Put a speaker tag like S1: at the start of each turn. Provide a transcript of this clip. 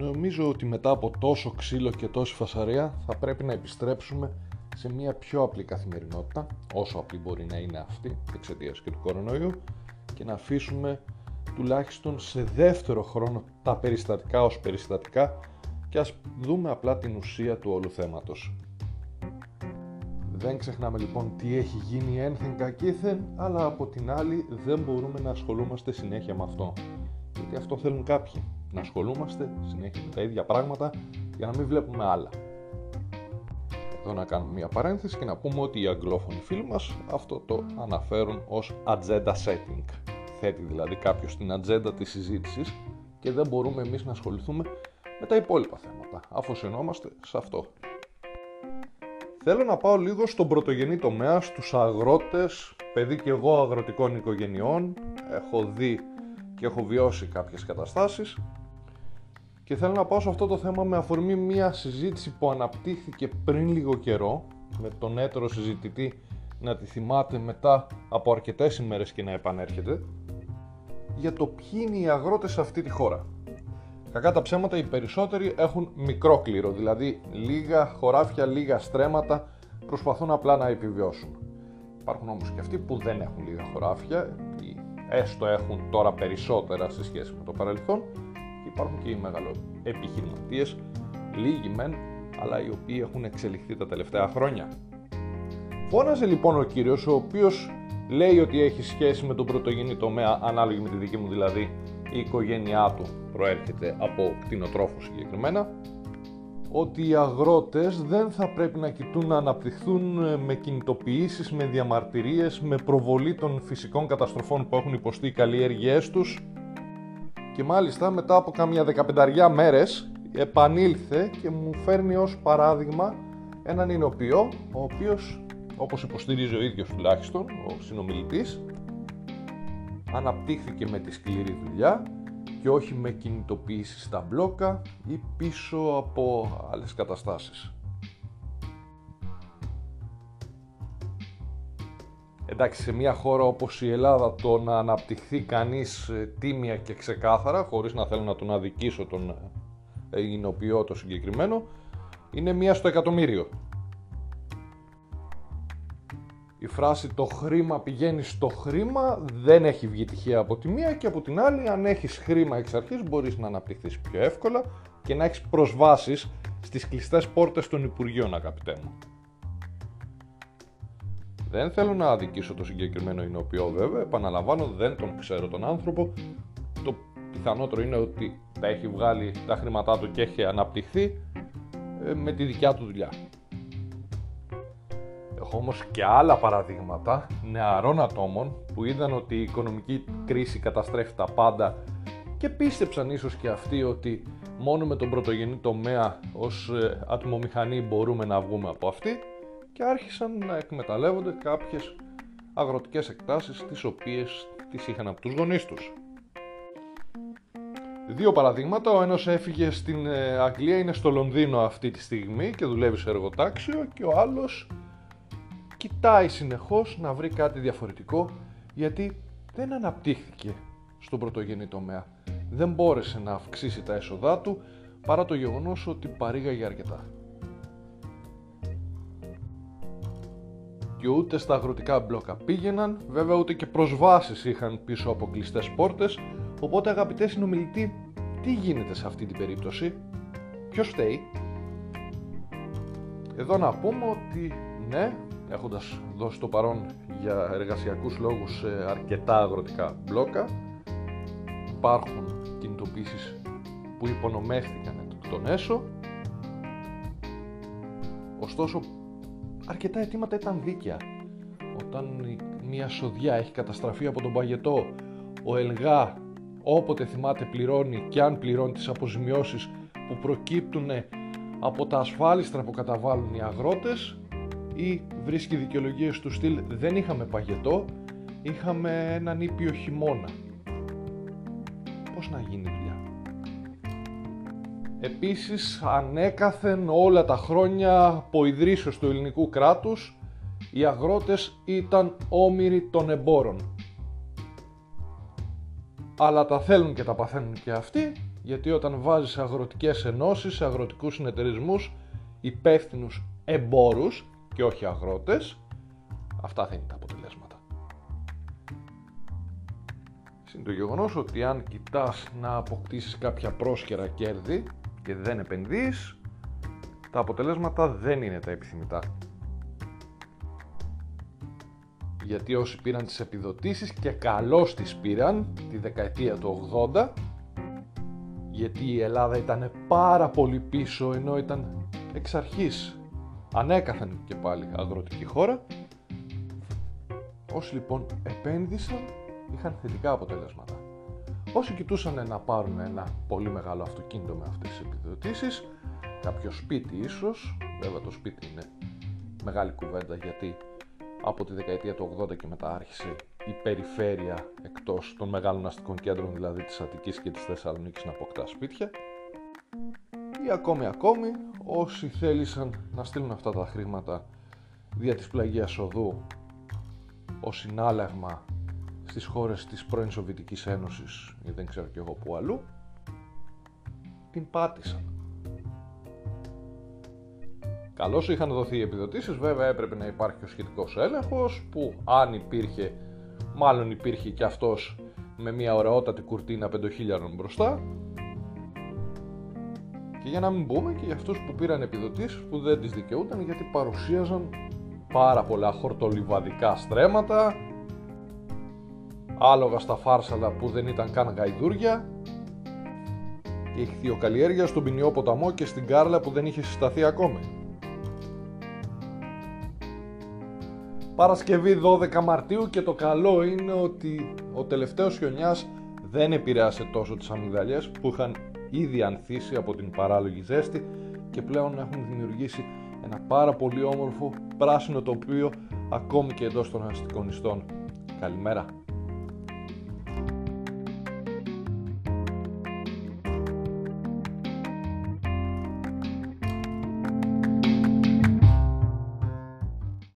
S1: Νομίζω ότι μετά από τόσο ξύλο και τόση φασαρία θα πρέπει να επιστρέψουμε σε μια πιο απλή καθημερινότητα, όσο απλή μπορεί να είναι αυτή εξαιτίας και του κορονοϊού, και να αφήσουμε τουλάχιστον σε δεύτερο χρόνο τα περιστατικά ως περιστατικά και ας δούμε απλά την ουσία του όλου θέματος. Δεν ξεχνάμε λοιπόν τι έχει γίνει ένθεν κακήθεν, αλλά από την άλλη δεν μπορούμε να ασχολούμαστε συνέχεια με αυτό. Γιατί αυτό θέλουν κάποιοι, να ασχολούμαστε συνέχεια με τα ίδια πράγματα για να μην βλέπουμε άλλα. Εδώ να κάνουμε μια παρένθεση και να πούμε ότι οι αγγλόφωνοι φίλοι μας αυτό το αναφέρουν ως agenda setting. Θέτει δηλαδή κάποιος την ατζέντα της συζήτησης και δεν μπορούμε εμείς να ασχοληθούμε με τα υπόλοιπα θέματα, αφοσιωνόμαστε σε αυτό. Θέλω να πάω λίγο στον πρωτογενή τομέα, στους αγρότες, παιδί και εγώ αγροτικών οικογενειών, έχω δει και έχω βιώσει κάποιες καταστάσεις και θέλω να πάω σε αυτό το θέμα με αφορμή μια συζήτηση που αναπτύχθηκε πριν λίγο καιρό με τον έτερο συζητητή να τη θυμάται μετά από αρκετές ημέρες και να επανέρχεται για το ποιοι είναι οι αγρότες σε αυτή τη χώρα. Κακά τα ψέματα οι περισσότεροι έχουν μικρό κλήρο, δηλαδή λίγα χωράφια, λίγα στρέμματα προσπαθούν απλά να επιβιώσουν. Υπάρχουν όμως και αυτοί που δεν έχουν λίγα χωράφια ή έστω έχουν τώρα περισσότερα σε σχέση με το παρελθόν και υπάρχουν και οι μεγάλο επιχειρηματίες, λίγοι μεν, αλλά οι οποίοι έχουν εξελιχθεί τα τελευταία χρόνια. Φώναζε λοιπόν ο κύριος, ο οποίος λέει ότι έχει σχέση με τον πρωτογενή τομέα, ανάλογη με τη δική μου δηλαδή, η οικογένειά του προέρχεται από κτηνοτρόφους συγκεκριμένα, ότι οι αγρότες δεν θα πρέπει να κοιτούν να αναπτυχθούν με κινητοποιήσεις, με διαμαρτυρίες, με προβολή των φυσικών καταστροφών που έχουν υποστεί οι καλλιέργειές τους και μάλιστα μετά από καμιά δεκαπενταριά μέρες επανήλθε και μου φέρνει ως παράδειγμα έναν εινοποιό ο οποίος όπως υποστηρίζει ο ίδιος τουλάχιστον ο συνομιλητής αναπτύχθηκε με τη σκληρή δουλειά και όχι με κινητοποίηση στα μπλόκα ή πίσω από άλλες καταστάσεις. Εντάξει, σε μια χώρα όπως η Ελλάδα το να αναπτυχθεί κανείς ε, τίμια και ξεκάθαρα, χωρίς να θέλω να τον αδικήσω τον εινοποιό το συγκεκριμένο, είναι μία στο εκατομμύριο η φράση το χρήμα πηγαίνει στο χρήμα δεν έχει βγει τυχαία από τη μία και από την άλλη αν έχεις χρήμα εξ αρχής μπορείς να αναπτυχθείς πιο εύκολα και να έχεις προσβάσεις στις κλειστές πόρτες των Υπουργείων αγαπητέ μου. Δεν θέλω να αδικήσω το συγκεκριμένο εινοποιό βέβαια, επαναλαμβάνω δεν τον ξέρω τον άνθρωπο, το πιθανότερο είναι ότι τα έχει βγάλει τα χρήματά του και έχει αναπτυχθεί ε, με τη δικιά του δουλειά. Έχω όμως και άλλα παραδείγματα νεαρών ατόμων που είδαν ότι η οικονομική κρίση καταστρέφει τα πάντα και πίστεψαν ίσως και αυτοί ότι μόνο με τον πρωτογενή τομέα ως ε, ατμομηχανή μπορούμε να βγούμε από αυτή και άρχισαν να εκμεταλλεύονται κάποιες αγροτικές εκτάσεις τις οποίες τις είχαν από τους γονείς τους. Δύο παραδείγματα, ο ένας έφυγε στην ε, Αγγλία, είναι στο Λονδίνο αυτή τη στιγμή και δουλεύει σε εργοτάξιο και ο άλλος κοιτάει συνεχώς να βρει κάτι διαφορετικό γιατί δεν αναπτύχθηκε στον πρωτογενή τομέα. Δεν μπόρεσε να αυξήσει τα έσοδά του παρά το γεγονός ότι παρήγαγε αρκετά. Και ούτε στα αγροτικά μπλόκα πήγαιναν, βέβαια ούτε και προσβάσεις είχαν πίσω από κλειστές πόρτες, οπότε αγαπητές συνομιλητή, τι γίνεται σε αυτή την περίπτωση, ποιος φταίει; Εδώ να πούμε ότι ναι, έχοντας δώσει το παρόν για εργασιακούς λόγους σε αρκετά αγροτικά μπλόκα. Υπάρχουν κινητοποίησεις που υπονομεύτηκαν τον έσω. Ωστόσο, αρκετά αιτήματα ήταν δίκαια. Όταν μια σοδιά έχει καταστραφεί από τον παγετό, ο ΕΛΓΑ όποτε θυμάται πληρώνει και αν πληρώνει τις αποζημιώσεις που προκύπτουν από τα ασφάλιστρα που καταβάλουν οι αγρότες ή βρίσκει δικαιολογίες του στυλ δεν είχαμε παγετό, είχαμε έναν ήπιο χειμώνα. Πώς να γίνει δουλειά; Επίσης ανέκαθεν όλα τα χρόνια από ιδρύσεως του ελληνικού κράτους οι αγρότες ήταν όμοιροι των εμπόρων. Αλλά τα θέλουν και τα παθαίνουν και αυτοί γιατί όταν βάζεις αγροτικές ενώσεις, αγροτικούς συνεταιρισμούς, υπεύθυνους εμπόρους και όχι αγρότες, αυτά θα είναι τα αποτελέσματα. Είναι το γεγονός ότι αν κοιτάς να αποκτήσεις κάποια πρόσχερα κέρδη και δεν επενδύεις, τα αποτελέσματα δεν είναι τα επιθυμητά. Γιατί όσοι πήραν τις επιδοτήσεις και καλώς τις πήραν τη δεκαετία του 80 γιατί η Ελλάδα ήταν πάρα πολύ πίσω ενώ ήταν εξ αρχής ανέκαθεν και πάλι αγροτική χώρα όσοι λοιπόν επένδυσαν είχαν θετικά αποτελέσματα. Όσοι κοιτούσαν να πάρουν ένα πολύ μεγάλο αυτοκίνητο με αυτές τις επιδοτήσεις, κάποιο σπίτι ίσως, βέβαια το σπίτι είναι μεγάλη κουβέντα γιατί από τη δεκαετία του 80 και μετά άρχισε η περιφέρεια εκτός των μεγάλων αστικών κέντρων, δηλαδή της Αττικής και της Θεσσαλονίκης να αποκτά σπίτια. Ή ακόμη ακόμη όσοι θέλησαν να στείλουν αυτά τα χρήματα δια της πλαγίας οδού ως συνάλλαγμα στις χώρες της πρώην Σοβιετικής Ένωσης ή δεν ξέρω κι εγώ που αλλού την πάτησαν. Καλώς είχαν δοθεί οι επιδοτήσεις, βέβαια έπρεπε να υπάρχει ο σχετικός έλεγχος που αν υπήρχε, μάλλον υπήρχε και αυτός με μια ωραιότατη κουρτίνα πεντοχίλιαρων μπροστά και για να μην πούμε και για αυτούς που πήραν επιδοτήσεις που δεν τις δικαιούταν γιατί παρουσίαζαν πάρα πολλά χορτολιβαδικά στρέμματα άλογα στα φάρσαλα που δεν ήταν καν γαϊδούρια και ηχθειοκαλλιέργεια στον ποινιό ποταμό και στην Κάρλα που δεν είχε συσταθεί ακόμη. Παρασκευή 12 Μαρτίου και το καλό είναι ότι ο τελευταίος χιονιάς δεν επηρέασε τόσο τις αμυγδαλιές που είχαν ήδη ανθίσει από την παράλογη ζέστη και πλέον έχουν δημιουργήσει ένα πάρα πολύ όμορφο πράσινο τοπίο ακόμη και εντός των αστικών ιστών. Καλημέρα!